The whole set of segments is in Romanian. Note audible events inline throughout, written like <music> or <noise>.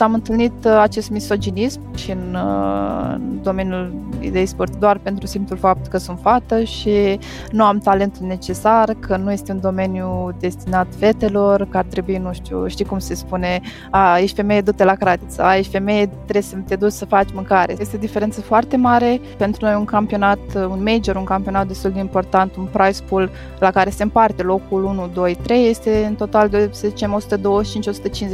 mult am întâlnit uh, acest misoginism și în, uh, în domeniul de sport doar pentru simplul fapt că sunt fată și nu am talentul necesar, că nu este un domeniu destinat fetelor, că ar trebui, nu știu, știi cum se spune, a, ești femeie, du-te la cratiță, a, ești femeie, trebuie să te duci să faci mâncare. Este o diferență foarte mare. Pentru noi un campionat, un major, un campionat destul de important, un prize pool la care se împarte locul 1, 2, 3, este în total de, să zicem,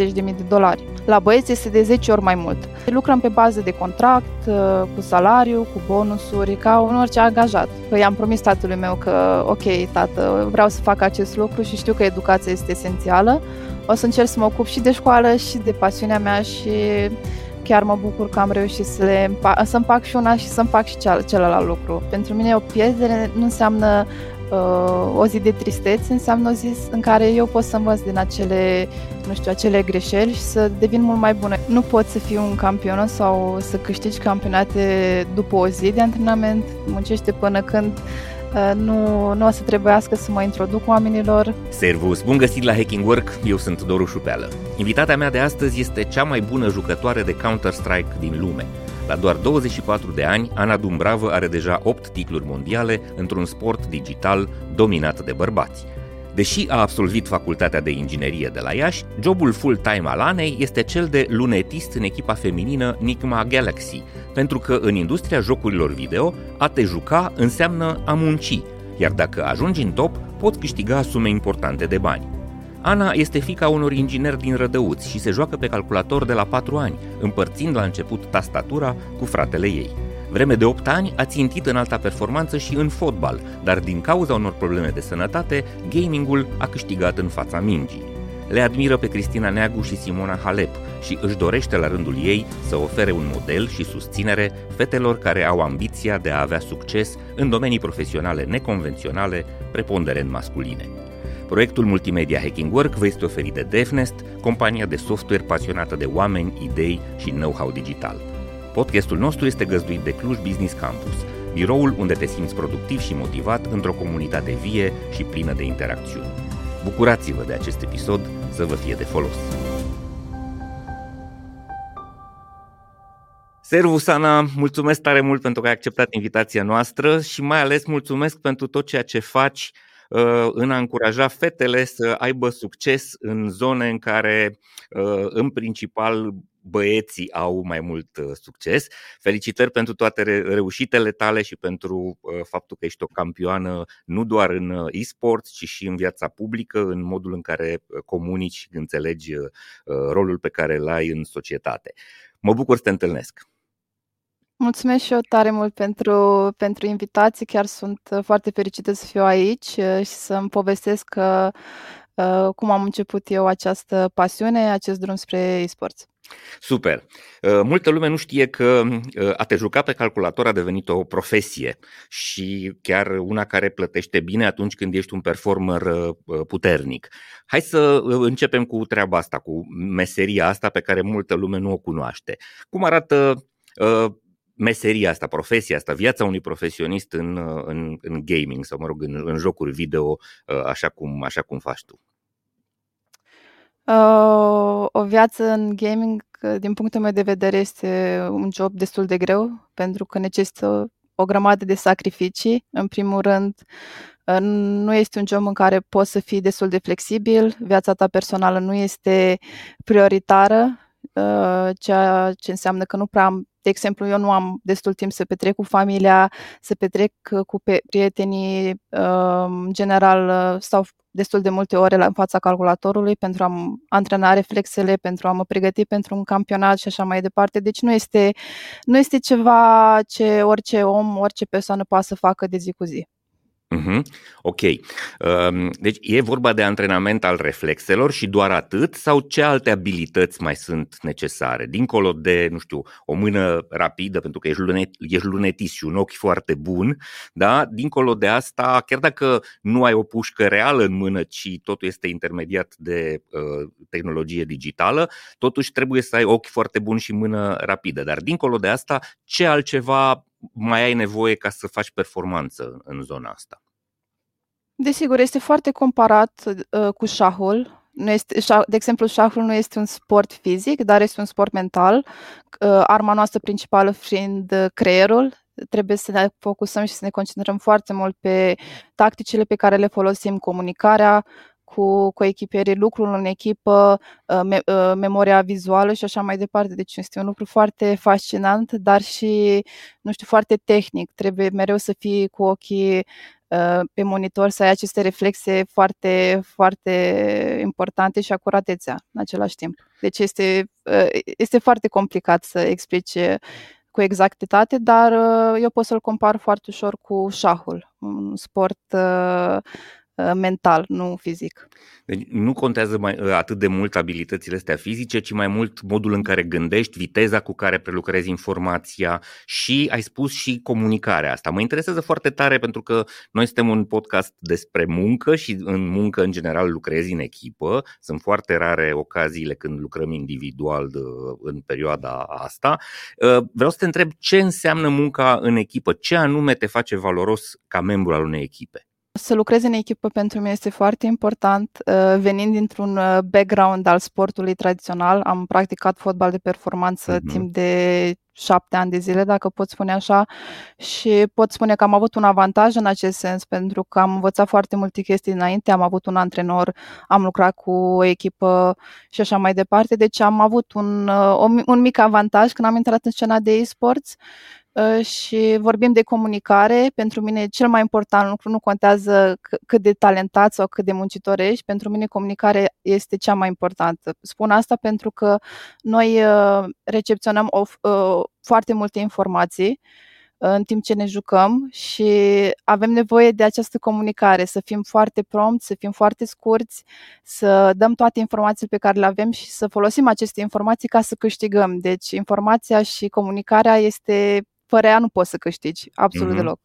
125-150 de mii de dolari. La băieți este de 10 ori mai mult. Lucrăm pe bază de contract, uh, cu salariu, cu bonusuri, ca un orice angajat. Păi am promis tatălui meu că, ok, tată, vreau să fac acest lucru și știu că educația este esențială. O să încerc să mă ocup și de școală și de pasiunea mea și chiar mă bucur că am reușit să le împac, să împac și una și să împac și celălalt lucru. Pentru mine o pierdere nu înseamnă uh, o zi de tristețe, înseamnă o zi în care eu pot să învăț din acele, nu știu, acele greșeli și să devin mult mai bună. Nu pot să fiu un campion sau să câștigi campionate după o zi de antrenament, muncește până când uh, nu, nu o să trebuiască să mă introduc oamenilor. Servus, bun găsit la Hacking Work, eu sunt Doru Șupeală. Invitata mea de astăzi este cea mai bună jucătoare de Counter-Strike din lume. La doar 24 de ani, Ana Dumbravă are deja 8 titluri mondiale într-un sport digital dominat de bărbați. Deși a absolvit facultatea de inginerie de la Iași, jobul full-time al Anei este cel de lunetist în echipa feminină Nigma Galaxy, pentru că în industria jocurilor video a te juca înseamnă a munci, iar dacă ajungi în top, poți câștiga sume importante de bani. Ana este fica unor ingineri din Rădăuți și se joacă pe calculator de la 4 ani, împărțind la început tastatura cu fratele ei. Vreme de 8 ani a țintit în alta performanță și în fotbal, dar din cauza unor probleme de sănătate, gamingul a câștigat în fața mingii. Le admiră pe Cristina Neagu și Simona Halep și își dorește la rândul ei să ofere un model și susținere fetelor care au ambiția de a avea succes în domenii profesionale neconvenționale, preponderent masculine. Proiectul multimedia Hacking Work vă este oferit de DevNest, compania de software pasionată de oameni, idei și know-how digital. Podcastul nostru este găzduit de Cluj Business Campus, biroul unde te simți productiv și motivat într-o comunitate vie și plină de interacțiuni. Bucurați-vă de acest episod să vă fie de folos! Servus, Ana, mulțumesc tare mult pentru că ai acceptat invitația noastră și mai ales mulțumesc pentru tot ceea ce faci Uh, în a încuraja fetele să aibă succes în zone în care, uh, în principal, băieții au mai mult uh, succes. Felicitări pentru toate reușitele tale și pentru faptul că ești o campioană nu doar în e-sport, ci și în viața publică, în modul în care comunici și înțelegi rolul pe care îl ai în societate. Mă bucur să te întâlnesc. Mulțumesc și eu tare mult pentru, pentru invitație. Chiar sunt uh, foarte fericită să fiu aici uh, și să-mi povestesc că, uh, cum am început eu această pasiune, acest drum spre e-sports. Super. Multă lume nu știe că a te juca pe calculator a devenit o profesie și chiar una care plătește bine atunci când ești un performer puternic. Hai să începem cu treaba asta, cu meseria asta pe care multă lume nu o cunoaște. Cum arată meseria asta, profesia asta, viața unui profesionist în, în, în gaming sau, mă rog, în, în jocuri video, uh, așa cum, așa cum faci tu? Uh, o viață în gaming, din punctul meu de vedere, este un job destul de greu, pentru că necesită o grămadă de sacrificii. În primul rând, uh, nu este un job în care poți să fii destul de flexibil, viața ta personală nu este prioritară, uh, ceea ce înseamnă că nu prea am de exemplu, eu nu am destul timp să petrec cu familia, să petrec uh, cu prietenii, în um, general uh, stau destul de multe ore în fața calculatorului pentru a antrena reflexele, pentru a mă pregăti pentru un campionat și așa mai departe. Deci nu este, nu este ceva ce orice om, orice persoană poate să facă de zi cu zi. Uh-huh. Ok. Um, deci e vorba de antrenament al reflexelor și doar atât sau ce alte abilități mai sunt necesare? Dincolo de, nu știu, o mână rapidă pentru că ești, lunet, ești lunetist și un ochi foarte bun, da? Dincolo de asta, chiar dacă nu ai o pușcă reală în mână, ci totul este intermediat de uh, tehnologie digitală, totuși trebuie să ai ochi foarte buni și mână rapidă. Dar dincolo de asta, ce altceva mai ai nevoie ca să faci performanță în zona asta? Desigur, este foarte comparat uh, cu șahul. Nu este, de exemplu, șahul nu este un sport fizic, dar este un sport mental. Arma noastră principală fiind creierul, trebuie să ne focusăm și să ne concentrăm foarte mult pe tacticile pe care le folosim, comunicarea cu, cu echipierii, lucrul în echipă, uh, me, uh, memoria vizuală și așa mai departe. Deci este un lucru foarte fascinant, dar și, nu știu, foarte tehnic. Trebuie mereu să fii cu ochii uh, pe monitor, să ai aceste reflexe foarte, foarte importante și acuratețea în același timp. Deci este, este foarte complicat să explici cu exactitate, dar eu pot să-l compar foarte ușor cu șahul, un sport Uh, mental, nu fizic. Deci nu contează mai, uh, atât de mult abilitățile astea fizice, ci mai mult modul în care gândești, viteza cu care prelucrezi informația și ai spus și comunicarea asta. Mă interesează foarte tare pentru că noi suntem un podcast despre muncă și în muncă în general lucrezi în echipă. Sunt foarte rare ocaziile când lucrăm individual uh, în perioada asta. Vreau să te întreb ce înseamnă munca în echipă, ce anume te face valoros ca membru al unei echipe. Să lucrez în echipă pentru mine este foarte important. Uh, venind dintr-un uh, background al sportului tradițional, am practicat fotbal de performanță uh-huh. timp de șapte ani de zile, dacă pot spune așa, și pot spune că am avut un avantaj în acest sens, pentru că am învățat foarte multe chestii înainte, am avut un antrenor, am lucrat cu o echipă și așa mai departe, deci am avut un, uh, un mic avantaj când am intrat în scena de e-sports Ă, și vorbim de comunicare. Pentru mine cel mai important lucru nu contează cât de talentat sau cât de muncitor ești. Pentru mine comunicarea este cea mai importantă. Spun asta pentru că noi ă, recepționăm o, ă, foarte multe informații în timp ce ne jucăm și avem nevoie de această comunicare, să fim foarte prompt, să fim foarte scurți, să dăm toate informațiile pe care le avem și să folosim aceste informații ca să câștigăm. Deci informația și comunicarea este fără ea nu poți să câștigi absolut mm-hmm. deloc.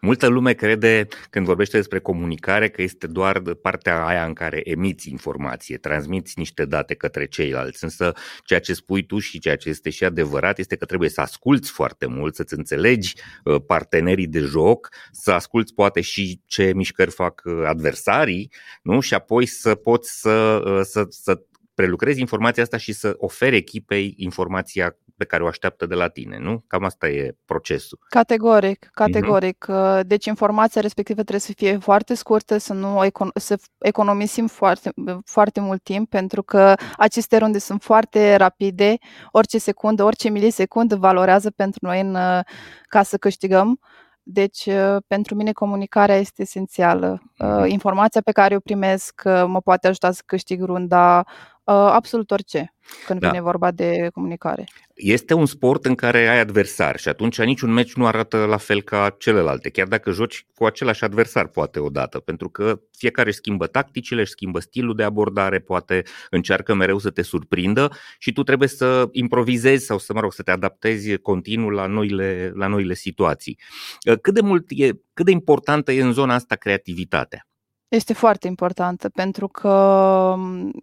Multă lume crede, când vorbește despre comunicare, că este doar partea aia în care emiți informație, transmiți niște date către ceilalți. Însă ceea ce spui tu și ceea ce este și adevărat este că trebuie să asculți foarte mult, să-ți înțelegi uh, partenerii de joc, să asculți poate și ce mișcări fac uh, adversarii, nu? și apoi să poți să, uh, să, să prelucrezi informația asta și să oferi echipei informația pe care o așteaptă de la tine, nu? Cam asta e procesul. Categoric, categoric. Uh-huh. Deci informația respectivă trebuie să fie foarte scurtă, să nu econ- să economisim foarte, foarte mult timp, pentru că aceste runde sunt foarte rapide, orice secundă, orice milisecundă valorează pentru noi în, uh, ca să câștigăm. Deci, uh, pentru mine, comunicarea este esențială. Uh, informația pe care o primesc mă poate ajuta să câștig runda absolut orice când da. vine vorba de comunicare. Este un sport în care ai adversari și atunci niciun meci nu arată la fel ca celelalte, chiar dacă joci cu același adversar poate odată, pentru că fiecare își schimbă tacticile, își schimbă stilul de abordare, poate încearcă mereu să te surprindă și tu trebuie să improvizezi sau să, mă rog, să te adaptezi continuu la noile, la noile situații. Cât de mult e, cât de importantă e în zona asta creativitatea? Este foarte importantă pentru că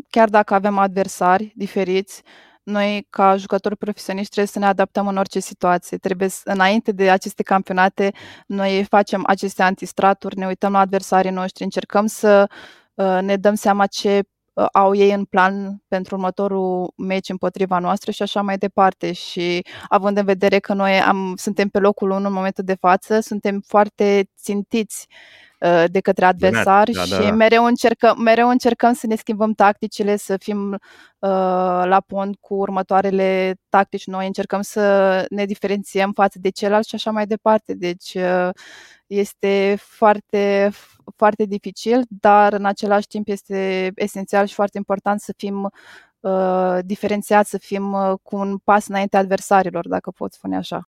chiar dacă avem adversari diferiți, noi ca jucători profesioniști trebuie să ne adaptăm în orice situație. Trebuie înainte de aceste campionate, noi facem aceste antistraturi, ne uităm la adversarii noștri, încercăm să uh, ne dăm seama ce uh, au ei în plan pentru următorul meci împotriva noastră și așa mai departe. Și având în vedere că noi am, suntem pe locul 1 în momentul de față, suntem foarte țintiți Uh, de către adversari da, și da, da. Mereu, încercăm, mereu încercăm să ne schimbăm tacticile, să fim uh, la pont cu următoarele tactici noi, încercăm să ne diferențiem față de celălalt și așa mai departe. Deci uh, este foarte, foarte dificil, dar în același timp este esențial și foarte important să fim uh, diferențiați, să fim uh, cu un pas înainte adversarilor, dacă pot spune așa.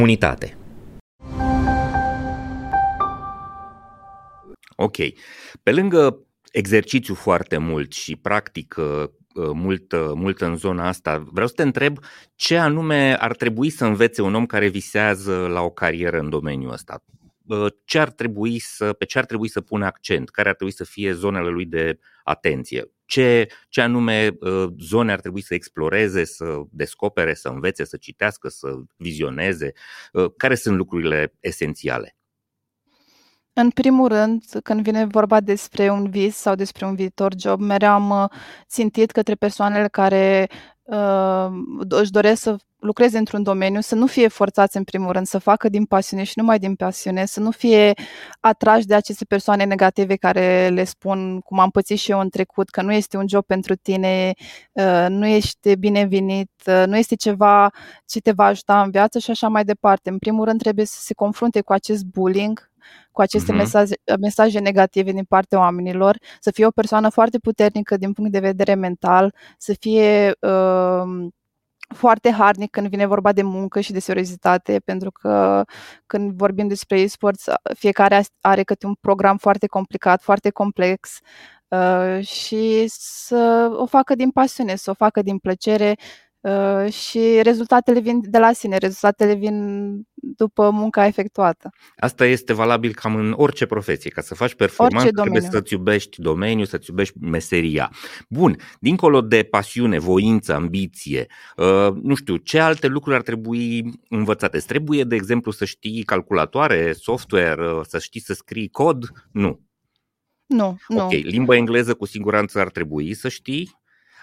comunitate. Ok. Pe lângă exercițiu foarte mult și practic mult, mult în zona asta. Vreau să te întreb ce anume ar trebui să învețe un om care visează la o carieră în domeniul ăsta. Ce ar trebui să, pe ce ar trebui să pună accent? Care ar trebui să fie zonele lui de atenție? Ce, ce anume zone ar trebui să exploreze, să descopere, să învețe, să citească, să vizioneze? Care sunt lucrurile esențiale? În primul rând, când vine vorba despre un vis sau despre un viitor job, mereu am uh, țintit către persoanele care uh, își doresc să lucreze într-un domeniu, să nu fie forțați în primul rând, să facă din pasiune și numai din pasiune, să nu fie atrași de aceste persoane negative care le spun, cum am pățit și eu în trecut, că nu este un job pentru tine, uh, nu ești binevenit, uh, nu este ceva ce te va ajuta în viață și așa mai departe. În primul rând trebuie să se confrunte cu acest bullying, cu aceste uh-huh. mesaje, mesaje negative din partea oamenilor, să fie o persoană foarte puternică din punct de vedere mental, să fie uh, foarte harnic când vine vorba de muncă și de seriozitate, pentru că când vorbim despre e-sports, fiecare are câte un program foarte complicat, foarte complex uh, și să o facă din pasiune, să o facă din plăcere, Uh, și rezultatele vin de la sine, rezultatele vin după munca efectuată. Asta este valabil cam în orice profesie. Ca să faci performant, trebuie să-ți iubești domeniul, să-ți iubești meseria. Bun, dincolo de pasiune, voință, ambiție, uh, nu știu, ce alte lucruri ar trebui învățate? Îți trebuie, de exemplu, să știi calculatoare, software, uh, să știi să scrii cod? Nu. Nu, nu. Ok, limba engleză cu siguranță ar trebui să știi.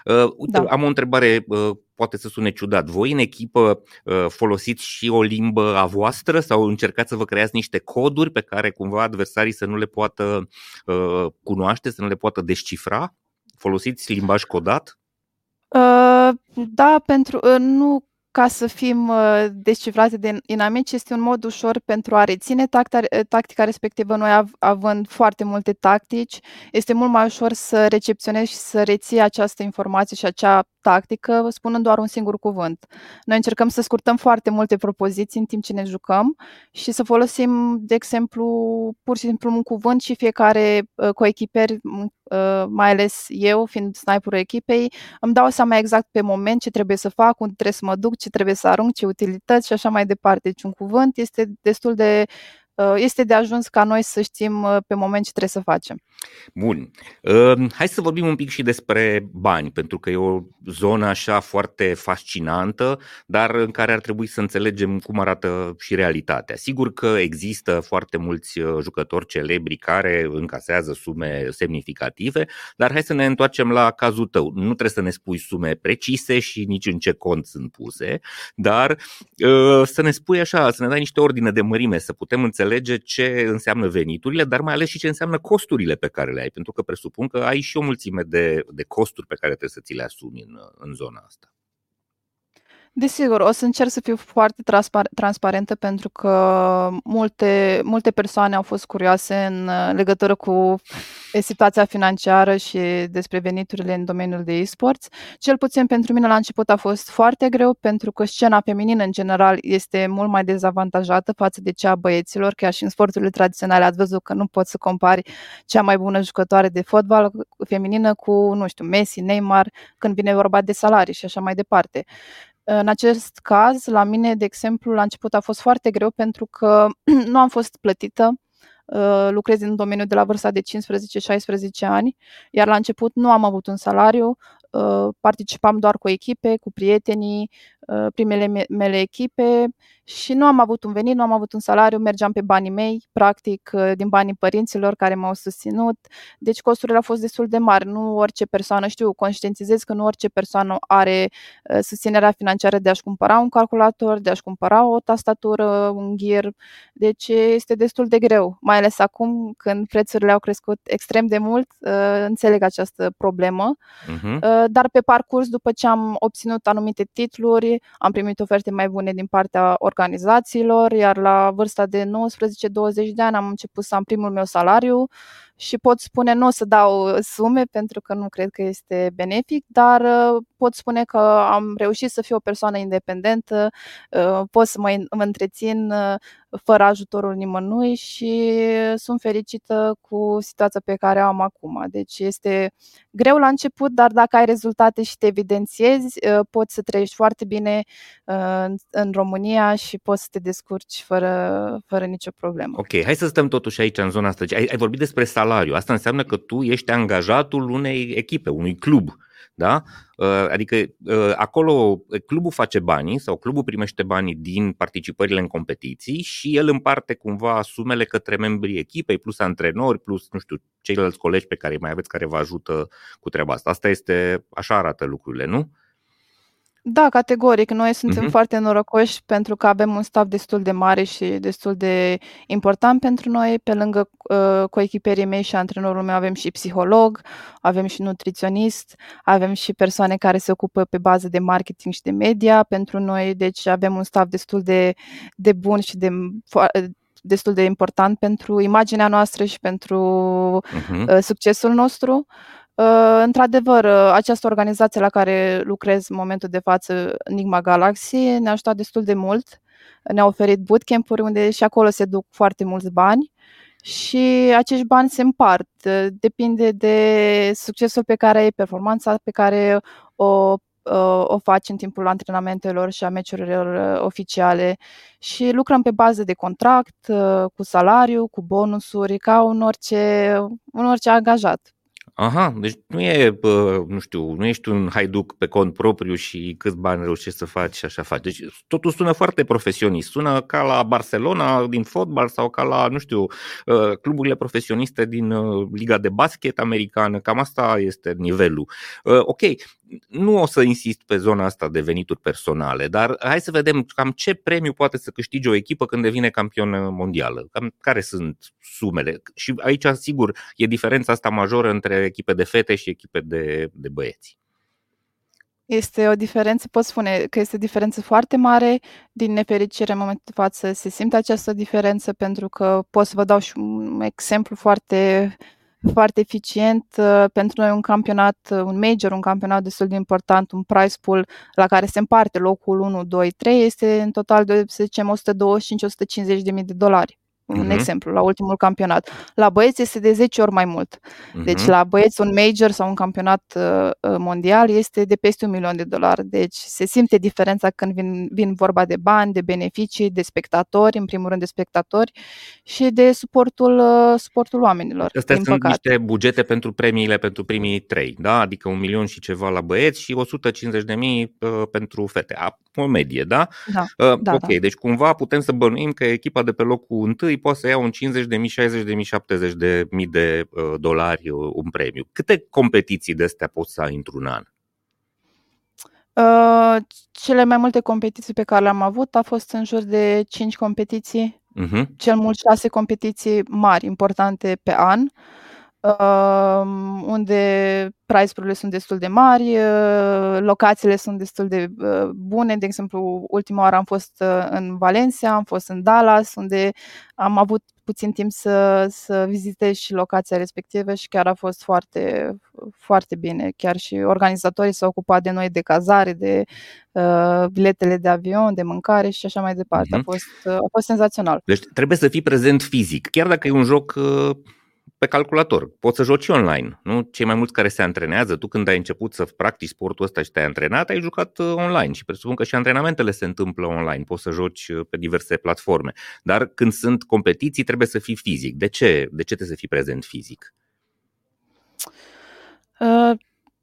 Uh, uite, da. am o întrebare, uh, poate să sune ciudat. Voi în echipă uh, folosiți și o limbă a voastră sau încercați să vă creați niște coduri pe care cumva adversarii să nu le poată uh, cunoaște, să nu le poată descifra? Folosiți limbaj codat? Uh, da, pentru uh, nu ca să fim uh, descifrate de inamici, este un mod ușor pentru a reține tactica respectivă. Noi având foarte multe tactici, este mult mai ușor să recepționezi și să reții această informație și acea tactică spunând doar un singur cuvânt. Noi încercăm să scurtăm foarte multe propoziții în timp ce ne jucăm și să folosim, de exemplu, pur și simplu un cuvânt și fiecare uh, coechiper, uh, mai ales eu, fiind sniperul echipei, îmi dau seama exact pe moment ce trebuie să fac, unde trebuie să mă duc, ce trebuie să arunc, ce utilități și așa mai departe. Deci un cuvânt este destul de Uh, este de ajuns ca noi să știm uh, pe moment ce trebuie să facem. Bun. Uh, hai să vorbim un pic și despre bani, pentru că e o zonă așa foarte fascinantă, dar în care ar trebui să înțelegem cum arată și realitatea. Sigur că există foarte mulți jucători celebri care încasează sume semnificative, dar hai să ne întoarcem la cazul tău. Nu trebuie să ne spui sume precise și nici în ce cont sunt puse, dar să ne spui așa, să ne dai niște ordine de mărime, să putem înțelege înțelege ce înseamnă veniturile, dar mai ales și ce înseamnă costurile pe care le ai, pentru că presupun că ai și o mulțime de, de costuri pe care trebuie să ți le asumi în, în zona asta. Desigur, o să încerc să fiu foarte transpar- transparentă pentru că multe, multe persoane au fost curioase în uh, legătură cu situația financiară și despre veniturile în domeniul de e-sports. Cel puțin pentru mine la început a fost foarte greu pentru că scena feminină în general este mult mai dezavantajată față de cea a băieților, chiar și în sporturile tradiționale ați văzut că nu poți să compari cea mai bună jucătoare de fotbal feminină cu, nu știu, Messi, Neymar, când vine vorba de salarii și așa mai departe. În acest caz, la mine, de exemplu, la început a fost foarte greu pentru că <clears throat> nu am fost plătită. Uh, lucrez în domeniul de la vârsta de 15-16 ani, iar la început nu am avut un salariu, uh, participam doar cu echipe, cu prietenii, uh, primele mele echipe și nu am avut un venit, nu am avut un salariu, mergeam pe banii mei, practic uh, din banii părinților care m-au susținut. Deci costurile au fost destul de mari. Nu orice persoană, știu, conștientizez că nu orice persoană are uh, susținerea financiară de a-și cumpăra un calculator, de a-și cumpăra o tastatură, un gear. Deci este destul de greu, mai ales acum când prețurile au crescut extrem de mult, uh, înțeleg această problemă. Uh-huh. Dar pe parcurs, după ce am obținut anumite titluri, am primit oferte mai bune din partea organizației organizațiilor, iar la vârsta de 19-20 de ani am început să am primul meu salariu și pot spune, nu o să dau sume pentru că nu cred că este benefic, dar uh, pot spune că am reușit să fiu o persoană independentă, uh, pot să mă, mă întrețin uh, fără ajutorul nimănui și sunt fericită cu situația pe care o am acum. Deci este greu la început, dar dacă ai rezultate și te evidențiezi, uh, poți să trăiești foarte bine uh, în România și poți să te descurci fără, fără nicio problemă. Ok, hai să stăm totuși aici în zona asta. Ai, ai vorbit despre salariu. Asta înseamnă că tu ești angajatul unei echipe, unui club. Da? Uh, adică uh, acolo clubul face banii sau clubul primește banii din participările în competiții și el împarte cumva sumele către membrii echipei, plus antrenori, plus, nu știu, ceilalți colegi pe care îi mai aveți care vă ajută cu treaba asta. Asta este, așa arată lucrurile, nu? Da, categoric. Noi suntem uh-huh. foarte norocoși pentru că avem un staff destul de mare și destul de important pentru noi. Pe lângă uh, coechiperii mei și antrenorul meu avem și psiholog, avem și nutriționist, avem și persoane care se ocupă pe bază de marketing și de media pentru noi. Deci avem un staff destul de, de bun și de destul de important pentru imaginea noastră și pentru uh-huh. uh, succesul nostru. Uh, într-adevăr, uh, această organizație la care lucrez în momentul de față, Enigma Galaxy, ne-a ajutat destul de mult. Ne-a oferit bootcamp-uri unde și acolo se duc foarte mulți bani și acești bani se împart. Uh, depinde de succesul pe care ai, performanța pe care o o faci în timpul antrenamentelor și a meciurilor oficiale și lucrăm pe bază de contract, cu salariu, cu bonusuri, ca un orice, un orice angajat. Aha, deci nu e, nu știu, nu ești un haiduc pe cont propriu și câți bani reușești să faci și așa faci. Deci totul sună foarte profesionist. Sună ca la Barcelona din fotbal sau ca la, nu știu, ă, cluburile profesioniste din ă, Liga de Basket americană. Cam asta este nivelul. Ă, ok, nu o să insist pe zona asta de venituri personale, dar hai să vedem cam ce premiu poate să câștige o echipă când devine campion mondială. Cam care sunt sumele. Și aici, sigur, e diferența asta majoră între echipe de fete și echipe de, de băieți. Este o diferență, pot spune că este o diferență foarte mare. Din nefericire, în momentul de față, se simte această diferență pentru că pot să vă dau și un exemplu foarte foarte eficient. Uh, pentru noi un campionat, uh, un major, un campionat destul de important, un price pool la care se împarte locul 1, 2, 3, este în total de, să zicem, 125-150 de mii de dolari un uh-huh. exemplu, la ultimul campionat. La băieți este de 10 ori mai mult. Uh-huh. Deci la băieți un major sau un campionat uh, uh, mondial este de peste un milion de dolari. Deci se simte diferența când vin, vin vorba de bani, de beneficii, de spectatori, în primul rând de spectatori și de suportul, uh, suportul oamenilor. Astea sunt păcat. niște bugete pentru premiile pentru primii trei, da? adică un milion și ceva la băieți și 150 de mii uh, pentru fete. O medie, da? Da. Uh, da ok, da. deci cumva putem să bănuim că echipa de pe locul întâi poate să ia un 50 de mii, 60 de mii, 70 de mii de uh, dolari uh, un premiu. Câte competiții de astea poți să ai într-un an? Uh, cele mai multe competiții pe care le-am avut a fost în jur de 5 competiții, uh-huh. cel mult 6 competiții mari, importante pe an. Uh, unde price-urile sunt destul de mari, locațiile sunt destul de bune. De exemplu, ultima oară am fost în Valencia, am fost în Dallas, unde am avut puțin timp să, să vizitez și locația respectivă și chiar a fost foarte, foarte bine. Chiar și organizatorii s-au ocupat de noi de cazare, de uh, biletele de avion, de mâncare și așa mai departe. Uh-huh. A, fost, uh, a fost senzațional. Deci trebuie să fii prezent fizic, chiar dacă e un joc uh pe calculator. Poți să joci online. Nu? Cei mai mulți care se antrenează, tu când ai început să practici sportul ăsta și te-ai antrenat, ai jucat uh, online și presupun că și antrenamentele se întâmplă online. Poți să joci uh, pe diverse platforme. Dar când sunt competiții, trebuie să fii fizic. De ce? De ce trebuie să fii prezent fizic?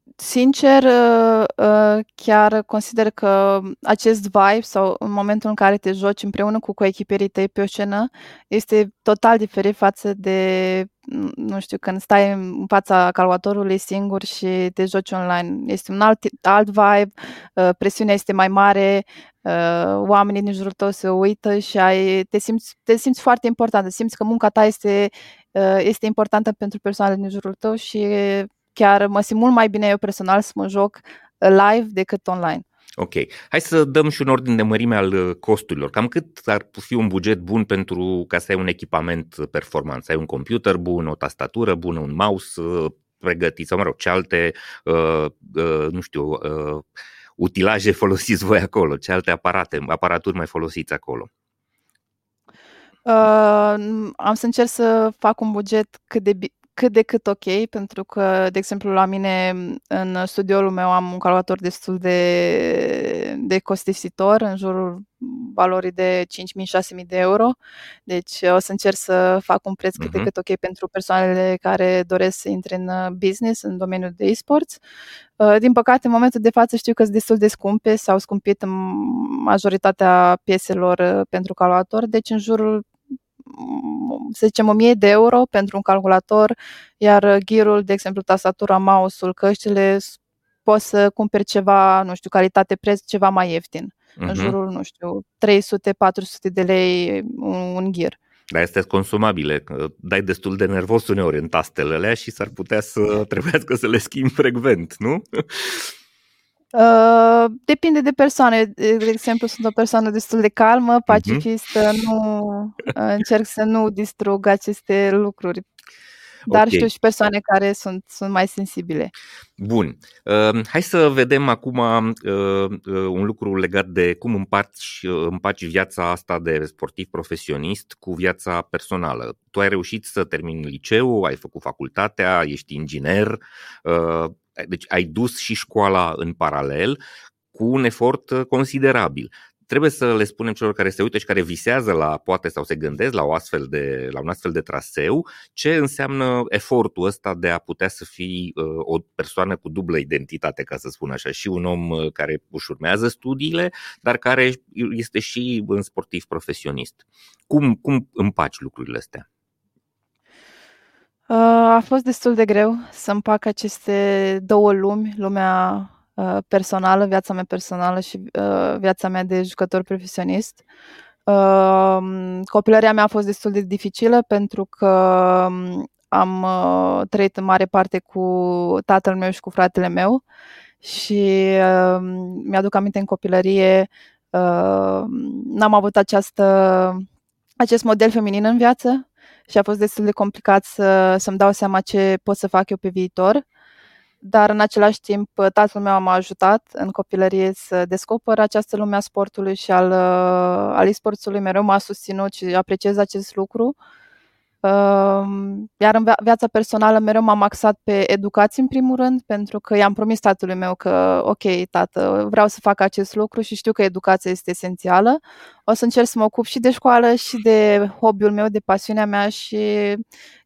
Uh, Sincer, uh, uh, chiar consider că acest vibe sau în momentul în care te joci împreună cu coechiperii tăi pe o scenă este total diferit față de, nu știu, când stai în fața calculatorului singur și te joci online. Este un alt, alt vibe, uh, presiunea este mai mare, oamenii din jurul tău se uită și ai, te, simți, te simți foarte important, simți că munca ta este, este importantă pentru persoanele din jurul tău și chiar mă simt mult mai bine eu personal să mă joc uh, live decât online. Ok. Hai să dăm și un ordin de mărime al uh, costurilor. Cam cât ar fi un buget bun pentru ca să ai un echipament performant? Să ai un computer bun, o tastatură bună, un mouse uh, pregătit sau, mă rog, ce alte, uh, uh, nu știu, uh, utilaje <laughs> folosiți voi acolo, ce alte aparate, aparaturi mai folosiți acolo? Uh, am să încerc să fac un buget cât de, cât de cât ok, pentru că, de exemplu, la mine în studioul meu am un calculator destul de, de costisitor, în jurul valorii de 5.000-6.000 de euro. Deci o să încerc să fac un preț cât de mhm. cât ok pentru persoanele care doresc să intre în uh, business, în domeniul de e-sports. Uh, din păcate, în momentul de față știu că sunt destul de scumpe, s-au scumpit majoritatea pieselor uh, pentru calculator, deci în jurul să zicem, 1000 de euro pentru un calculator, iar gear de exemplu, tastatura, mouse-ul, căștile, poți să cumperi ceva, nu știu, calitate-preț, ceva mai ieftin. Uh-huh. În mhm. jurul, nu știu, 300-400 de lei un, un gear. Dar este consumabile. Dai destul de nervos uneori în tastele alea și s-ar putea să trebuiască să le schimbi frecvent, nu? Uh, depinde de persoane. De exemplu, sunt o persoană destul de calmă, mhm. pacifistă, uh-huh. nu uh, încerc să nu distrug aceste lucruri. Dar okay. știu și persoane care sunt, sunt mai sensibile. Bun. Uh, hai să vedem acum uh, uh, un lucru legat de cum împarți, uh, împaci viața asta de sportiv profesionist cu viața personală. Tu ai reușit să termini liceu, ai făcut facultatea, ești inginer, uh, deci ai dus și școala în paralel cu un efort uh, considerabil. Trebuie să le spunem celor care se uită și care visează la, poate sau se gândesc la, o astfel de, la un astfel de traseu, ce înseamnă efortul ăsta de a putea să fii uh, o persoană cu dublă identitate, ca să spun așa, și un om uh, care își urmează studiile, dar care este și un sportiv profesionist. Cum, cum împaci lucrurile astea? Uh, a fost destul de greu să împac aceste două lumi, lumea uh, personală, viața mea personală și uh, viața mea de jucător profesionist. Copilăria mea a fost destul de dificilă pentru că um, am trăit în mare parte cu tatăl meu și cu fratele meu și mi-aduc aminte în copilărie n-am avut această, acest model feminin în viață și a fost destul de complicat să, să-mi dau seama ce pot să fac eu pe viitor. Dar în același timp, tatăl meu m-a ajutat în copilărie să descoper această lume a sportului și al, al e-sportsului. Mereu m-a susținut și apreciez acest lucru. Uh, iar în viața personală mereu m-am axat pe educație în primul rând, pentru că i-am promis tatălui meu că, ok, tată, vreau să fac acest lucru și știu că educația este esențială. O să încerc să mă ocup și de școală și de hobby-ul meu, de pasiunea mea și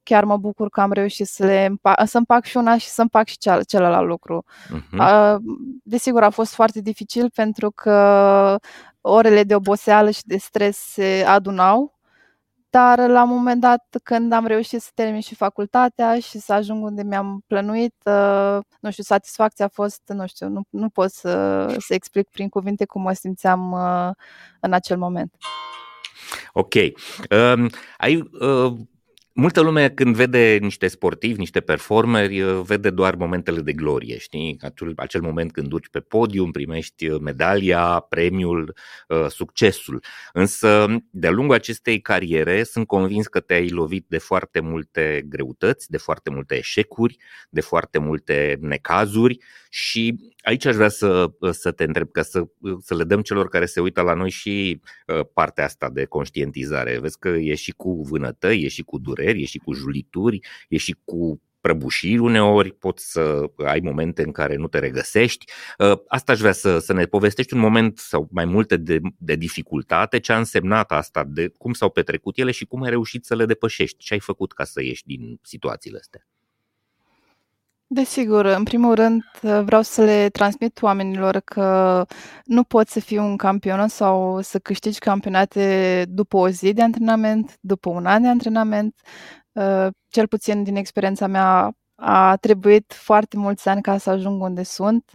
chiar mă bucur că am reușit să le împac, să împac și una și să împac și ceal, celălalt lucru. Uh-huh. Desigur, a fost foarte dificil pentru că orele de oboseală și de stres se adunau dar la un moment dat, când am reușit să termin și facultatea și să ajung unde mi-am plănuit, uh, nu știu, satisfacția a fost, nu știu, nu, nu pot să, să explic prin cuvinte cum mă simțeam uh, în acel moment. Ok. Uh, ai uh, multă lume când vede niște sportivi, niște performeri, uh, vede doar momentele de glorie, știi? Acel, acel moment când duci pe podium, primești uh, medalia, premiul, uh, succesul. Însă, de-a lungul acestei cariere, sunt convins că te-ai lovit de foarte multe greutăți, de foarte multe eșecuri, de foarte multe necazuri și aici aș vrea să, să te întreb, ca să, să le dăm celor care se uită la noi și partea asta de conștientizare. Vezi că e și cu vânătăi, e și cu dureri, e și cu julituri, e și cu prăbușiri uneori, poți să ai momente în care nu te regăsești. Asta aș vrea să, să ne povestești un moment sau mai multe de, de dificultate, ce a însemnat asta, de cum s-au petrecut ele și cum ai reușit să le depășești, ce ai făcut ca să ieși din situațiile astea. Desigur, în primul rând vreau să le transmit oamenilor că nu poți să fii un campion sau să câștigi campionate după o zi de antrenament, după un an de antrenament. Uh, cel puțin din experiența mea a trebuit foarte mulți ani ca să ajung unde sunt.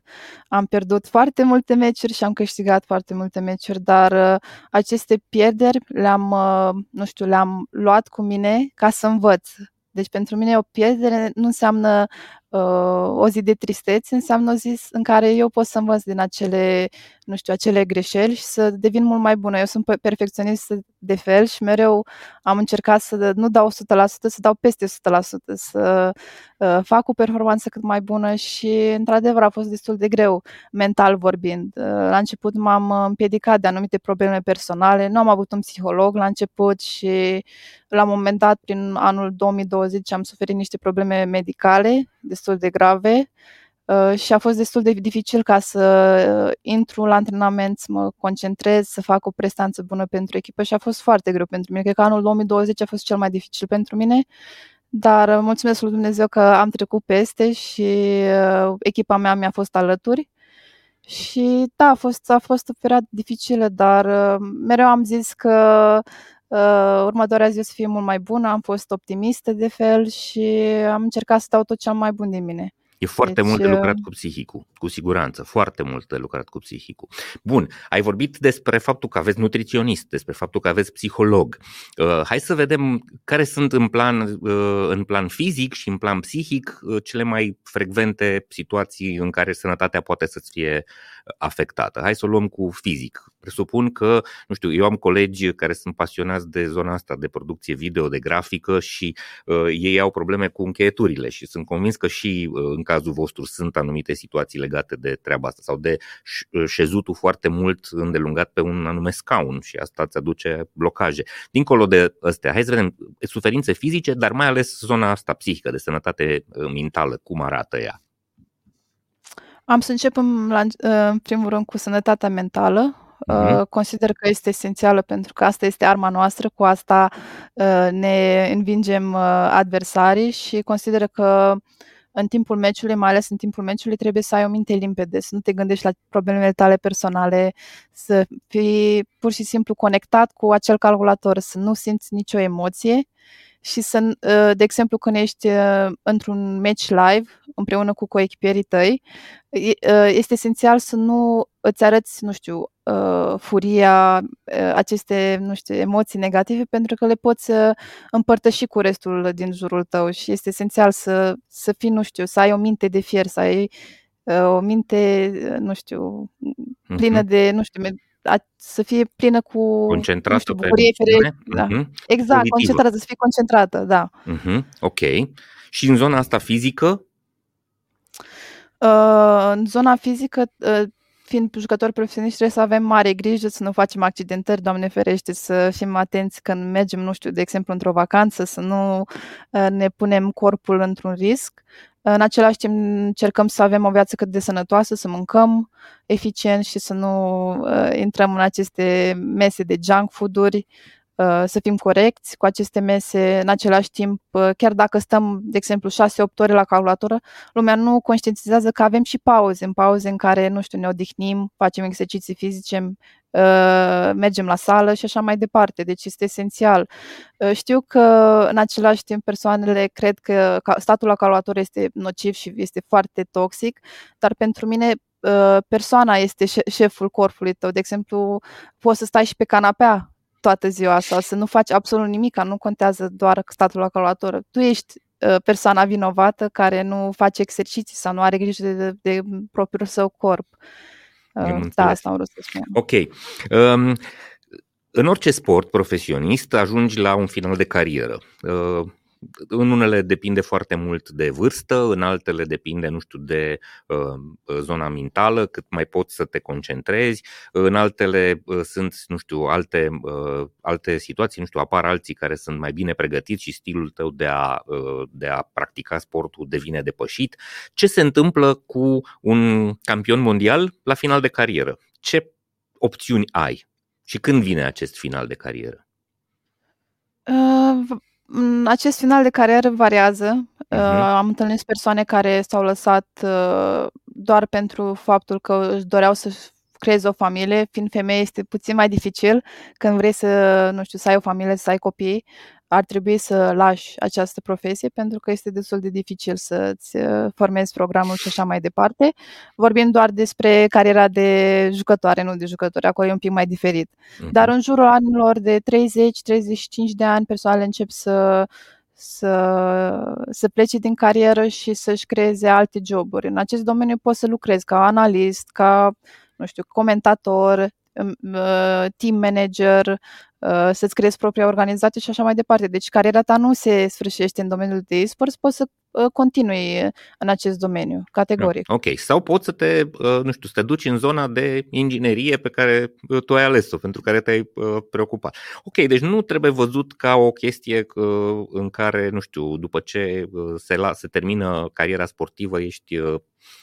Am pierdut foarte multe meciuri și am câștigat foarte multe meciuri, dar uh, aceste pierderi le-am, uh, nu știu, le-am luat cu mine ca să învăț. Deci pentru mine o pierdere nu înseamnă uh, o zi de tristețe înseamnă o zi în care eu pot să învăț din acele, nu știu, acele greșeli și să devin mult mai bună. Eu sunt perfecționist de fel și mereu am încercat să nu dau 100%, să dau peste 100%, să uh, fac o performanță cât mai bună și, într-adevăr, a fost destul de greu, mental vorbind. Uh, la început m-am împiedicat de anumite probleme personale, nu am avut un psiholog la început și la un moment dat, prin anul 2020, am suferit niște probleme medicale destul de grave uh, și a fost destul de dificil ca să uh, intru la antrenament, să mă concentrez, să fac o prestanță bună pentru echipă și a fost foarte greu pentru mine. Cred că anul 2020 a fost cel mai dificil pentru mine, dar uh, mulțumesc lui Dumnezeu că am trecut peste și echipa mea mi-a fost alături. Și da, a fost, a fost o perioadă dificilă, dar mereu am zis că Uh, următoarea zi o să fie mult mai bună, am fost optimistă de fel și am încercat să dau tot cel mai bun din mine. E foarte deci, mult de lucrat cu psihicul, cu siguranță, foarte mult de lucrat cu psihicul. Bun, ai vorbit despre faptul că aveți nutriționist, despre faptul că aveți psiholog. Uh, hai să vedem care sunt în plan, uh, în plan fizic și în plan psihic uh, cele mai frecvente situații în care sănătatea poate să-ți fie afectată. Hai să o luăm cu fizic. Presupun că, nu știu, eu am colegi care sunt pasionați de zona asta de producție video, de grafică și uh, ei au probleme cu încheieturile și sunt convins că și uh, în cazul vostru sunt anumite situații legate de treaba asta sau de uh, șezutul foarte mult îndelungat pe un anume scaun și asta îți aduce blocaje. Dincolo de astea, hai să vedem suferințe fizice, dar mai ales zona asta psihică, de sănătate uh, mentală, cum arată ea. Am să începem la, în primul rând cu sănătatea mentală. Uh-huh. Consider că este esențială pentru că asta este arma noastră, cu asta uh, ne învingem uh, adversarii și consider că în timpul meciului, mai ales în timpul meciului, trebuie să ai o minte limpede, să nu te gândești la problemele tale personale, să fii pur și simplu conectat cu acel calculator, să nu simți nicio emoție și să, uh, de exemplu, când ești uh, într-un match live împreună cu coechipierii tăi, uh, este esențial să nu îți arăți, nu știu, furia, aceste, nu știu, emoții negative, pentru că le poți împărtăși cu restul din jurul tău și este esențial să, să fii, nu știu, să ai o minte de fier, să ai o minte, nu știu, plină mhm. de, nu știu, să fie plină cu concentrată știu, bucurie, pe da. uh-huh. Exact, Pozitivă. concentrată, să fie concentrată, da. Uh-huh. Ok. Și în zona asta fizică? Uh, în zona fizică, uh, fiind jucători profesioniști, trebuie să avem mare grijă să nu facem accidentări, Doamne ferește, să fim atenți când mergem, nu știu, de exemplu, într-o vacanță, să nu uh, ne punem corpul într-un risc. În același timp încercăm să avem o viață cât de sănătoasă, să mâncăm eficient și să nu uh, intrăm în aceste mese de junk food-uri, uh, să fim corecți cu aceste mese. În același timp, uh, chiar dacă stăm, de exemplu, 6-8 ore la calculatoră, lumea nu conștientizează că avem și pauze, în pauze în care, nu știu, ne odihnim, facem exerciții fizice, Uh, mergem la sală și așa mai departe. Deci este esențial. Uh, știu că în același timp persoanele cred că statul la calculator este nociv și este foarte toxic, dar pentru mine uh, persoana este șeful corpului tău. De exemplu, poți să stai și pe canapea toată ziua sau să nu faci absolut nimic, nu contează doar statul la calculator. Tu ești persoana vinovată care nu face exerciții sau nu are grijă de, de, de propriul său corp. Uh, da, asta am vrut să spun. Ok. Um, în orice sport profesionist ajungi la un final de carieră. Uh, în unele depinde foarte mult de vârstă, în altele depinde, nu știu, de uh, zona mentală, cât mai poți să te concentrezi, în altele uh, sunt, nu știu, alte, uh, alte situații, nu știu, apar alții care sunt mai bine pregătiți și stilul tău de a, uh, de a practica sportul devine depășit. Ce se întâmplă cu un campion mondial la final de carieră? Ce opțiuni ai? Și când vine acest final de carieră? Uh, acest final de carieră variază. Uh-huh. Am întâlnit persoane care s-au lăsat uh, doar pentru faptul că își doreau să creeze o familie. Fiind femeie este puțin mai dificil când vrei să, nu știu, să ai o familie, să ai copii ar trebui să lași această profesie pentru că este destul de dificil să-ți uh, formezi programul și așa mai departe. Vorbim doar despre cariera de jucătoare, nu de jucători, acolo e un pic mai diferit. Uh-huh. Dar în jurul anilor de 30-35 de ani, persoanele încep să să, să plece din carieră și să-și creeze alte joburi. În acest domeniu poți să lucrezi ca analist, ca, nu știu, comentator, uh, team manager, Uh, să-ți creezi propria organizație și așa mai departe. Deci cariera ta nu se sfârșește în domeniul de e-sports, poți să uh, continui în acest domeniu, categoric. Ok, sau poți să te, uh, nu știu, să te duci în zona de inginerie pe care tu ai ales-o, pentru care te-ai preocupat. Ok, deci nu trebuie văzut ca o chestie în care, nu știu, după ce se, la, se termină cariera sportivă, ești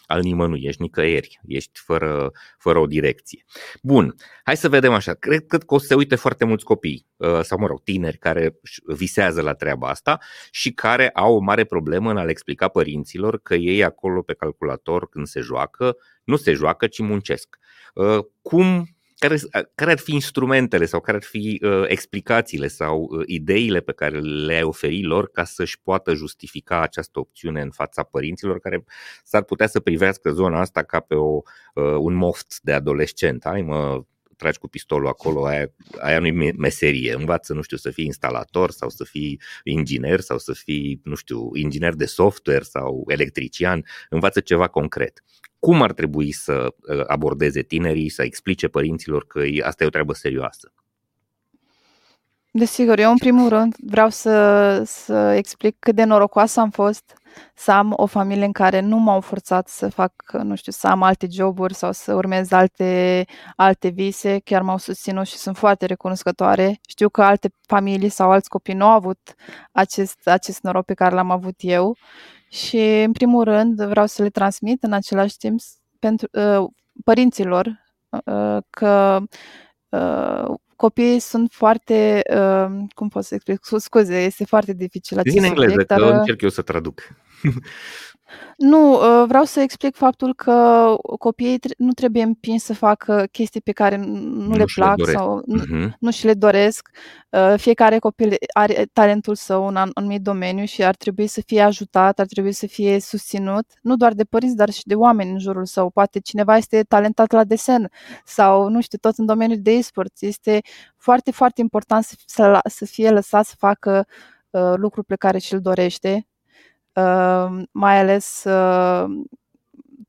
al nimănui, ești nicăieri, ești fără, fără o direcție. Bun, hai să vedem așa. Cred, cred că o să se uite foarte mulți copii, uh, sau mă rog, tineri care visează la treaba asta și care au o mare problemă în a le explica părinților că ei acolo pe calculator când se joacă, nu se joacă, ci muncesc. Uh, cum care, care ar fi instrumentele sau care ar fi uh, explicațiile sau uh, ideile pe care le-ai oferi lor ca să-și poată justifica această opțiune în fața părinților care s-ar putea să privească zona asta ca pe o, uh, un moft de adolescent. Hai mă, tragi cu pistolul acolo, aia, aia nu-i meserie. Învață, nu știu, să fii instalator sau să fii inginer sau să fii, nu știu, inginer de software sau electrician. Învață ceva concret cum ar trebui să uh, abordeze tinerii, să explice părinților că asta e o treabă serioasă? Desigur, eu în primul rând vreau să, să explic cât de norocoasă am fost să am o familie în care nu m-au forțat să fac, nu știu, să am alte joburi sau să urmez alte, alte vise, chiar m-au susținut și sunt foarte recunoscătoare. Știu că alte familii sau alți copii nu au avut acest, acest noroc pe care l-am avut eu. Și, în primul rând, vreau să le transmit în același timp pentru uh, părinților uh, că uh, copiii sunt foarte, uh, cum pot să explic, scuze, este foarte dificil acest Din engleză, subiect, că dar... încerc eu să traduc. <laughs> Nu, uh, vreau să explic faptul că copiii nu trebuie împinși să facă chestii pe care nu, nu le plac le sau nu, uh-huh. nu și le doresc. Uh, fiecare copil are talentul său în anumit domeniu și ar trebui să fie ajutat, ar trebui să fie susținut, nu doar de părinți, dar și de oameni în jurul său. Poate cineva este talentat la desen sau, nu știu, tot în domeniul de e-sport. Este foarte, foarte important să, să, să fie lăsat să facă uh, lucruri pe care și-l dorește Uh, mai ales uh,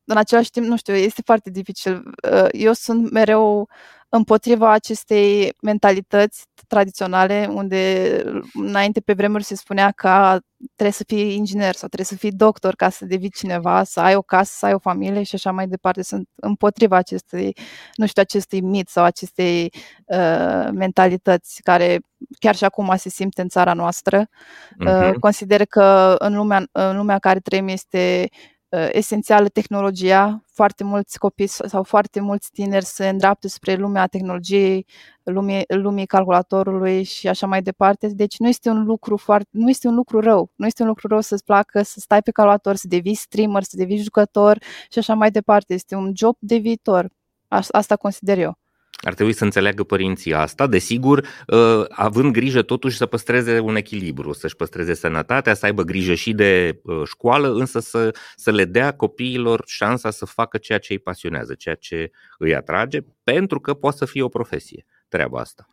în același timp, nu știu, este foarte dificil. Uh, eu sunt mereu împotriva acestei mentalități tradiționale, unde înainte pe vremuri se spunea că trebuie să fii inginer sau trebuie să fii doctor ca să devii cineva, să ai o casă, să ai o familie și așa mai departe. Sunt împotriva acestei, nu știu, acestui mit sau acestei uh, mentalități care chiar și acum se simte în țara noastră. Uh-huh. Uh, consider că în lumea, în lumea care trăim este Uh, esențială tehnologia. Foarte mulți copii sau foarte mulți tineri se îndreaptă spre lumea tehnologiei, lumii, lumii calculatorului și așa mai departe. Deci nu este un lucru foarte, nu este un lucru rău. Nu este un lucru rău să-ți placă să stai pe calculator, să devii streamer, să devii jucător și așa mai departe. Este un job de viitor. Asta consider eu. Ar trebui să înțeleagă părinții asta, desigur, uh, având grijă totuși să păstreze un echilibru, să-și păstreze sănătatea, să aibă grijă și de uh, școală, însă să, să le dea copiilor șansa să facă ceea ce îi pasionează, ceea ce îi atrage, pentru că poate să fie o profesie treaba asta.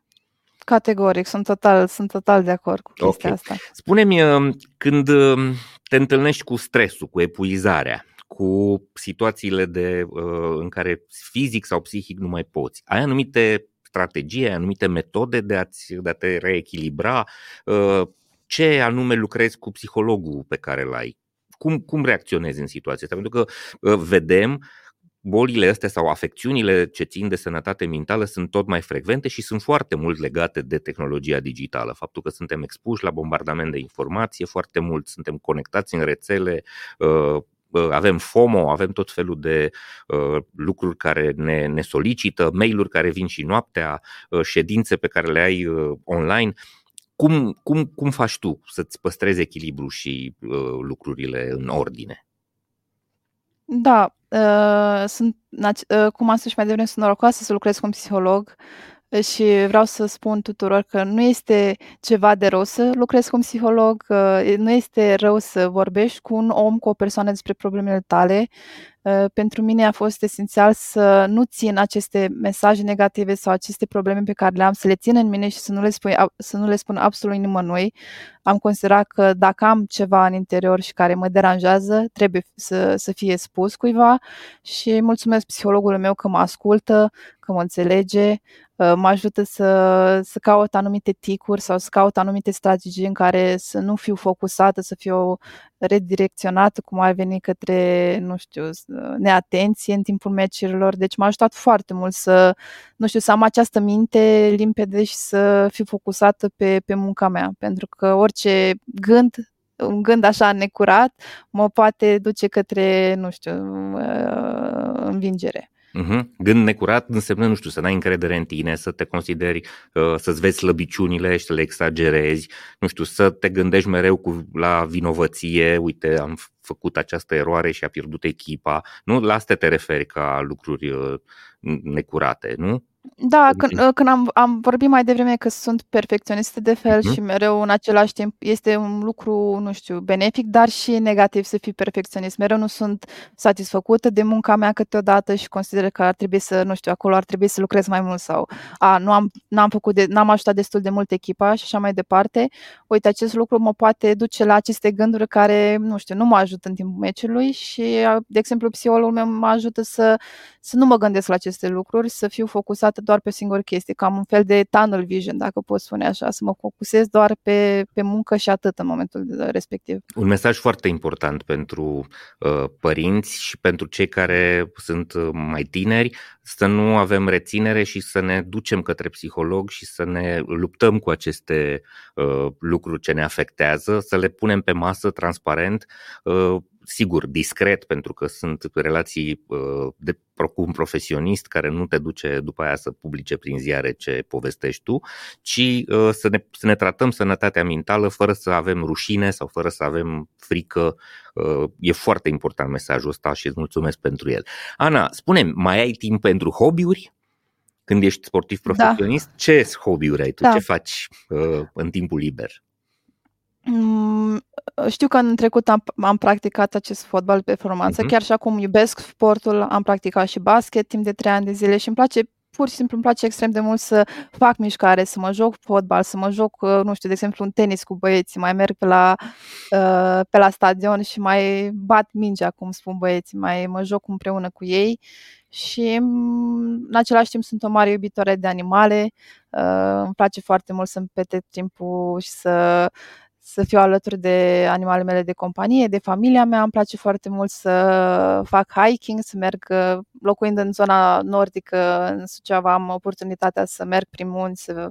Categoric, sunt total, sunt total de acord cu chestia okay. asta. Spune-mi, uh, când te întâlnești cu stresul, cu epuizarea, cu situațiile de, uh, în care fizic sau psihic nu mai poți. Ai anumite strategii, ai anumite metode de, a-ți, de a te reechilibra. Uh, ce anume lucrezi cu psihologul pe care îl ai? Cum, cum reacționezi în situația asta? Pentru că uh, vedem bolile astea sau afecțiunile ce țin de sănătate mentală sunt tot mai frecvente și sunt foarte mult legate de tehnologia digitală. Faptul că suntem expuși la bombardament de informație, foarte mult suntem conectați în rețele, avem FOMO, avem tot felul de uh, lucruri care ne, ne solicită, mail-uri care vin și noaptea, uh, ședințe pe care le ai uh, online. Cum, cum, cum faci tu să-ți păstrezi echilibru și uh, lucrurile în ordine? Da, uh, sunt, uh, cum am spus și mai devreme, sunt norocoasă să lucrez cu un psiholog și vreau să spun tuturor că nu este ceva de rău să lucrezi cu un psiholog, nu este rău să vorbești cu un om, cu o persoană despre problemele tale. Uh, pentru mine a fost esențial să nu țin aceste mesaje negative sau aceste probleme pe care le am, să le țin în mine și să nu le, spui, să nu le spun absolut nimănui. Am considerat că dacă am ceva în interior și care mă deranjează, trebuie să, să fie spus cuiva și mulțumesc psihologului meu că mă ascultă, că mă înțelege, uh, mă ajută să, să caut anumite ticuri sau să caut anumite strategii în care să nu fiu focusată, să fiu redirecționată, cum ar veni către, nu știu, neatenție în timpul meciurilor. Deci m-a ajutat foarte mult să, nu știu, să am această minte limpede și să fiu focusată pe, pe munca mea. Pentru că orice gând un gând așa necurat mă poate duce către, nu știu, uh, învingere. Uh-huh. Gând necurat înseamnă, nu știu, să n-ai încredere în tine, să te consideri, uh, să-ți vezi slăbiciunile și să le exagerezi, nu știu, să te gândești mereu cu, la vinovăție, uite, am făcut această eroare și a pierdut echipa. Nu la asta te referi ca lucruri uh, necurate, nu? Da, când, când am, am vorbit mai devreme că sunt perfecționiste de fel uh-huh. și mereu în același timp este un lucru, nu știu, benefic, dar și negativ să fii perfecționist. Mereu nu sunt satisfăcută de munca mea câteodată și consider că ar trebui să, nu știu, acolo ar trebui să lucrez mai mult sau a, nu am, n-am făcut de, n-am ajutat destul de mult echipa și așa mai departe. Uite, acest lucru mă poate duce la aceste gânduri care, nu știu, nu mă ajută în timpul meciului și, de exemplu, psihologul meu mă ajută să, să nu mă gândesc la aceste lucruri, să fiu focusată focusată doar pe o singură chestie, cam un fel de tunnel vision, dacă pot spune așa, să mă focusez doar pe, pe muncă și atât în momentul respectiv. Un mesaj foarte important pentru uh, părinți și pentru cei care sunt uh, mai tineri, să nu avem reținere și să ne ducem către psiholog și să ne luptăm cu aceste uh, lucruri ce ne afectează, să le punem pe masă transparent, uh, sigur, discret, pentru că sunt relații uh, de, cu un profesionist care nu te duce după aia să publice prin ziare ce povestești tu, ci uh, să ne, să ne tratăm sănătatea mentală fără să avem rușine sau fără să avem frică. Uh, e foarte important mesajul ăsta și îți mulțumesc pentru el. Ana, spune mai ai timp pentru hobby-uri? Când ești sportiv da. profesionist, da. ce hobby-uri ai tu? Da. Ce faci uh, în timpul liber? Mm, știu că în trecut am, am practicat acest fotbal performanță, uh-huh. chiar și acum iubesc sportul, am practicat și basket timp de 3 ani de zile și îmi place pur și simplu îmi place extrem de mult să fac mișcare, să mă joc fotbal, să mă joc, uh, nu știu, de exemplu, un tenis cu băieții, mai merg pe la, uh, pe la stadion și mai bat mingea, cum spun băieții, mai mă joc împreună cu ei. Și mm, în același timp sunt o mare iubitoare de animale, uh, îmi place foarte mult să-mi petrec timpul și să să fiu alături de animalele mele de companie, de familia mea. Îmi place foarte mult să fac hiking, să merg, locuind în zona nordică, în Suceava, am oportunitatea să merg prin munți, să,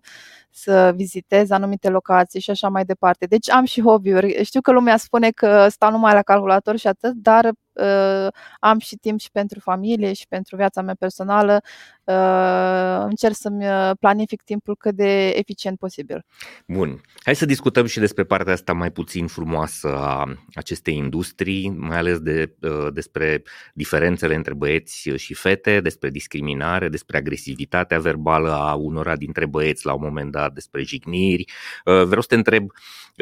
să vizitez anumite locații și așa mai departe. Deci am și hobby-uri. Știu că lumea spune că stau numai la calculator și atât, dar uh, am și timp și pentru familie și pentru viața mea personală. Uh, încerc să-mi uh, planific timpul cât de eficient posibil. Bun. Hai să discutăm și despre partea asta mai puțin frumoasă a acestei industrii, mai ales de, uh, despre diferențele între băieți și fete, despre discriminare, despre agresivitatea verbală a unora dintre băieți la un moment dat, despre jigniri. Uh, vreau să te întreb uh,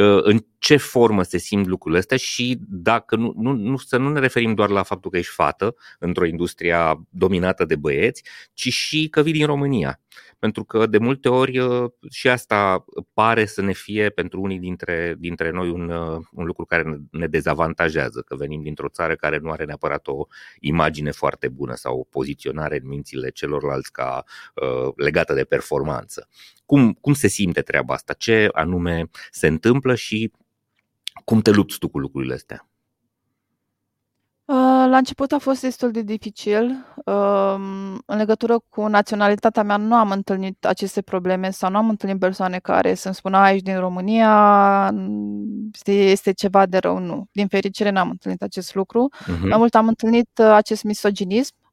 în ce formă se simt lucrurile astea și dacă nu, nu, nu, să nu ne referim doar la faptul că ești fată într-o industrie dominată de băieți, ci și că vii din România. Pentru că de multe ori uh, și asta pare să ne fie pentru unii dintre, dintre noi un, un lucru care ne dezavantajează, că venim dintr-o țară care nu are neapărat o imagine foarte bună sau o poziționare în mințile celorlalți ca uh, legată de performanță. Cum, cum se simte treaba asta? Ce anume se întâmplă și cum te lupți tu cu lucrurile astea? Uh, la început a fost destul de dificil. Um, în legătură cu naționalitatea mea nu am întâlnit aceste probleme sau nu am întâlnit persoane care să-mi spună aici din România este ceva de rău. Nu. Din fericire n-am întâlnit acest lucru. Uh-huh. Mai mult am întâlnit uh, acest misoginism Uh,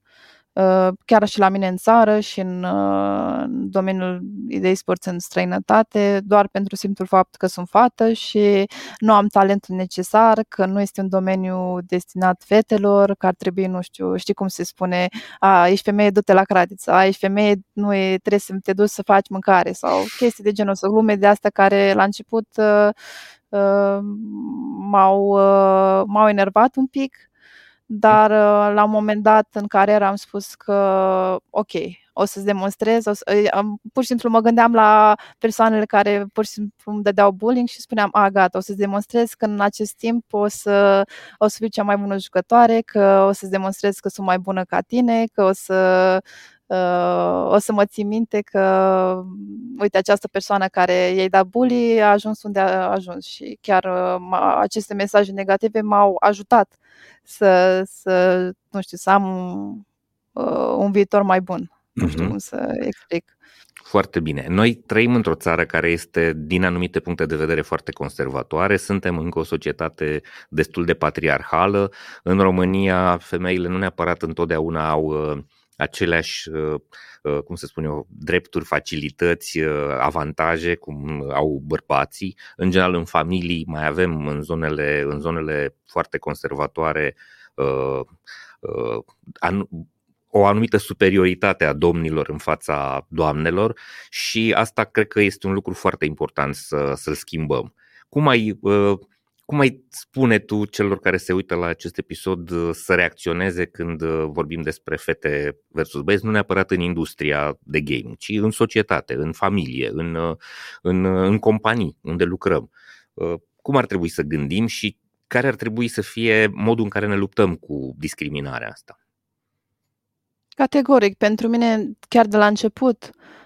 chiar și la mine în țară și în, uh, în domeniul idei sport în străinătate, doar pentru simplul fapt că sunt fată și nu am talentul necesar, că nu este un domeniu destinat fetelor, că ar trebui, nu știu, știi cum se spune, a, ești femeie, du-te la cratiță, a, ești femeie, nu e, trebuie să te duci să faci mâncare sau chestii de genul ăsta, glume de astea care la început uh, uh, m-au, uh, m-au enervat un pic dar uh, la un moment dat în care am spus că ok, o să-ți demonstrez, o să, am, pur și simplu mă gândeam la persoanele care pur și simplu îmi dădeau bullying și spuneam, a, gata, o să-ți demonstrez că în acest timp o să, o să fiu cea mai bună jucătoare, că o să-ți demonstrez că sunt mai bună ca tine, că o să uh, o să mă țin minte că, uite, această persoană care i-ai dat bully a ajuns unde a ajuns și chiar uh, aceste mesaje negative m-au ajutat să, să nu știu, să am uh, un viitor mai bun. Nu știu mm-hmm. cum să explic. Foarte bine. Noi trăim într-o țară care este, din anumite puncte de vedere, foarte conservatoare. Suntem încă o societate destul de patriarhală. În România, femeile nu neapărat întotdeauna au uh, aceleași, uh, uh, cum să spun eu, drepturi, facilități, uh, avantaje cum au bărbații. În general, în familii mai avem în zonele, în zonele foarte conservatoare o anumită superioritate a domnilor în fața doamnelor și asta cred că este un lucru foarte important să, să-l schimbăm. Cum ai cum ai spune tu celor care se uită la acest episod uh, să reacționeze când uh, vorbim despre fete versus băieți, nu neapărat în industria de game, ci în societate, în familie, în, uh, în, în companii unde lucrăm? Cum ar trebui să gândim și care ar trebui să fie modul în care ne luptăm cu discriminarea asta? Categoric, pentru mine, chiar de la început, Uh, uh,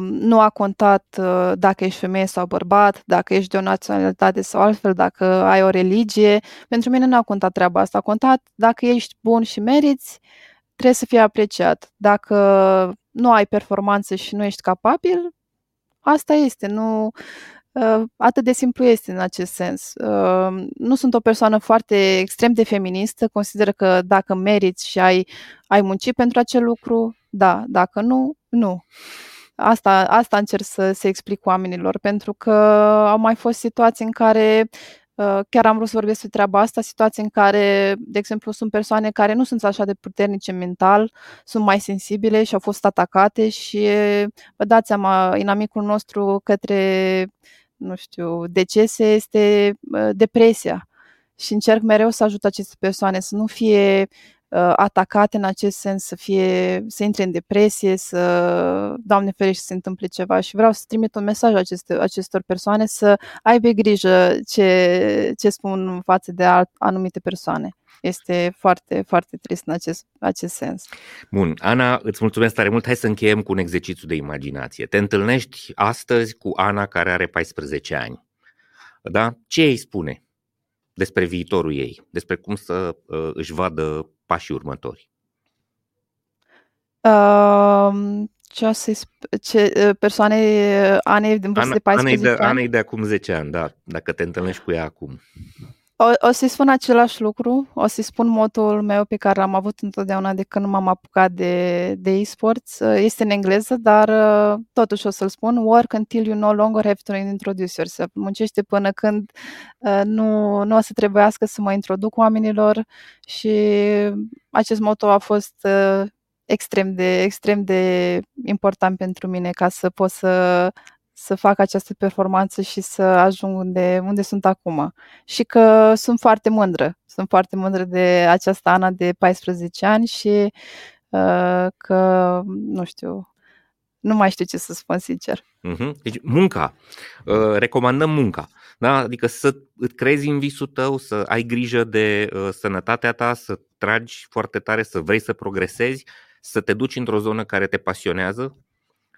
nu a contat uh, dacă ești femeie sau bărbat, dacă ești de o naționalitate sau altfel, dacă ai o religie. Pentru mine nu a contat treaba asta. A contat dacă ești bun și meriți, trebuie să fii apreciat. Dacă nu ai performanță și nu ești capabil, asta este. Nu, atât de simplu este în acest sens. Nu sunt o persoană foarte extrem de feministă, consider că dacă meriți și ai, ai muncit pentru acel lucru, da, dacă nu, nu. Asta, asta încerc să se explic oamenilor, pentru că au mai fost situații în care uh, chiar am vrut să vorbesc despre treaba asta, situații în care, de exemplu, sunt persoane care nu sunt așa de puternice mental, sunt mai sensibile și au fost atacate și vă dați seama, inamicul nostru către, nu știu, decese este uh, depresia. Și încerc mereu să ajut aceste persoane să nu fie Uh, atacate în acest sens, să fie, să intre în depresie, să, Doamne ferește, să se întâmple ceva și vreau să trimit un mesaj aceste, acestor persoane să aibă grijă ce, ce spun față de alt, anumite persoane. Este foarte, foarte trist în acest, acest sens. Bun, Ana, îți mulțumesc tare mult. Hai să încheiem cu un exercițiu de imaginație. Te întâlnești astăzi cu Ana care are 14 ani. Da? Ce îi spune despre viitorul ei, despre cum să uh, își vadă pașii următori? Uh, ce, ce persoane Anei din vârstă de 14 ani? Anei de acum 10 ani, da, dacă te întâlnești cu ea acum. O, o să-i spun același lucru, o să-i spun motul meu pe care l-am avut întotdeauna de când m-am apucat de, de e-sports. Este în engleză, dar totuși o să-l spun. Work until you no longer have to introduce yourself. Muncește până când nu, nu o să trebuiască să mă introduc oamenilor și acest moto a fost extrem de, extrem de important pentru mine ca să pot să să fac această performanță și să ajung unde, unde sunt acum. Și că sunt foarte mândră. Sunt foarte mândră de această Ana de 14 ani și uh, că, nu știu, nu mai știu ce să spun sincer. Uh-huh. Deci munca. Uh, recomandăm munca. Da? Adică să îți crezi în visul tău, să ai grijă de uh, sănătatea ta, să tragi foarte tare, să vrei să progresezi, să te duci într-o zonă care te pasionează,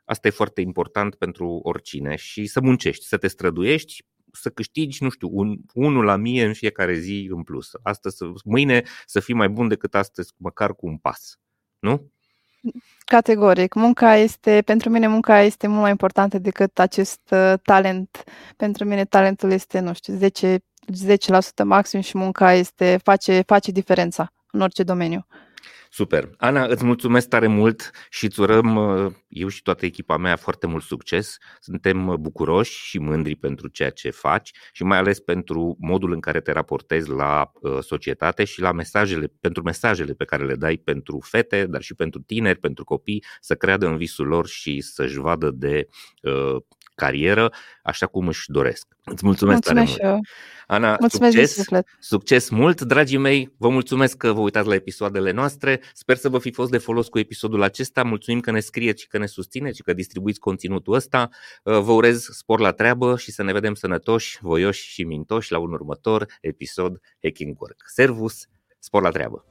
Asta e foarte important pentru oricine și să muncești, să te străduiești, să câștigi, nu știu, un, unul la mie în fiecare zi în plus. Astăzi, mâine să fii mai bun decât astăzi, măcar cu un pas. Nu? Categoric. Munca este, pentru mine munca este mult mai importantă decât acest uh, talent. Pentru mine talentul este, nu știu, 10, 10% maxim și munca este, face, face diferența în orice domeniu. Super. Ana, îți mulțumesc tare mult și îți urăm, uh, eu și toată echipa mea, foarte mult succes. Suntem uh, bucuroși și mândri pentru ceea ce faci și mai ales pentru modul în care te raportezi la uh, societate și la mesajele, pentru mesajele pe care le dai pentru fete, dar și pentru tineri, pentru copii, să creadă în visul lor și să-și vadă de carieră așa cum își doresc. Îți mulțumesc, mulțumesc tare mult! Ana, mulțumesc succes, succes mult, dragii mei! Vă mulțumesc că vă uitați la episoadele noastre. Sper să vă fi fost de folos cu episodul acesta. Mulțumim că ne scrieți și că ne susțineți și că distribuiți conținutul ăsta. Uh, vă urez spor la treabă și să ne vedem sănătoși, voioși și mintoși la un următor episod Hacking Work. Servus, spor la treabă!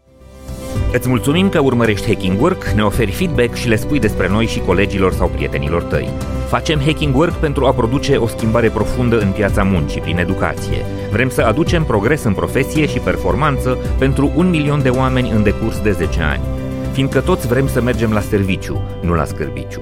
Îți mulțumim că urmărești Hacking Work, ne oferi feedback și le spui despre noi și colegilor sau prietenilor tăi. Facem Hacking Work pentru a produce o schimbare profundă în piața muncii prin educație. Vrem să aducem progres în profesie și performanță pentru un milion de oameni în decurs de 10 ani. Fiindcă toți vrem să mergem la serviciu, nu la scârbiciu.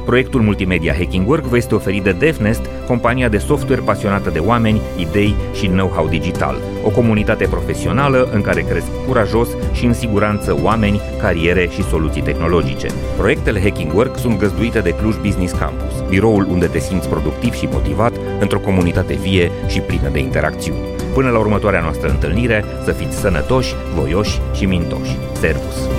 Proiectul multimedia Hacking Work vă este oferit de DevNest, compania de software pasionată de oameni, idei și know-how digital. O comunitate profesională în care cresc curajos și în siguranță oameni, cariere și soluții tehnologice. Proiectele Hacking Work sunt găzduite de Cluj Business Campus, biroul unde te simți productiv și motivat într-o comunitate vie și plină de interacțiuni. Până la următoarea noastră întâlnire, să fiți sănătoși, voioși și mintoși. Servus!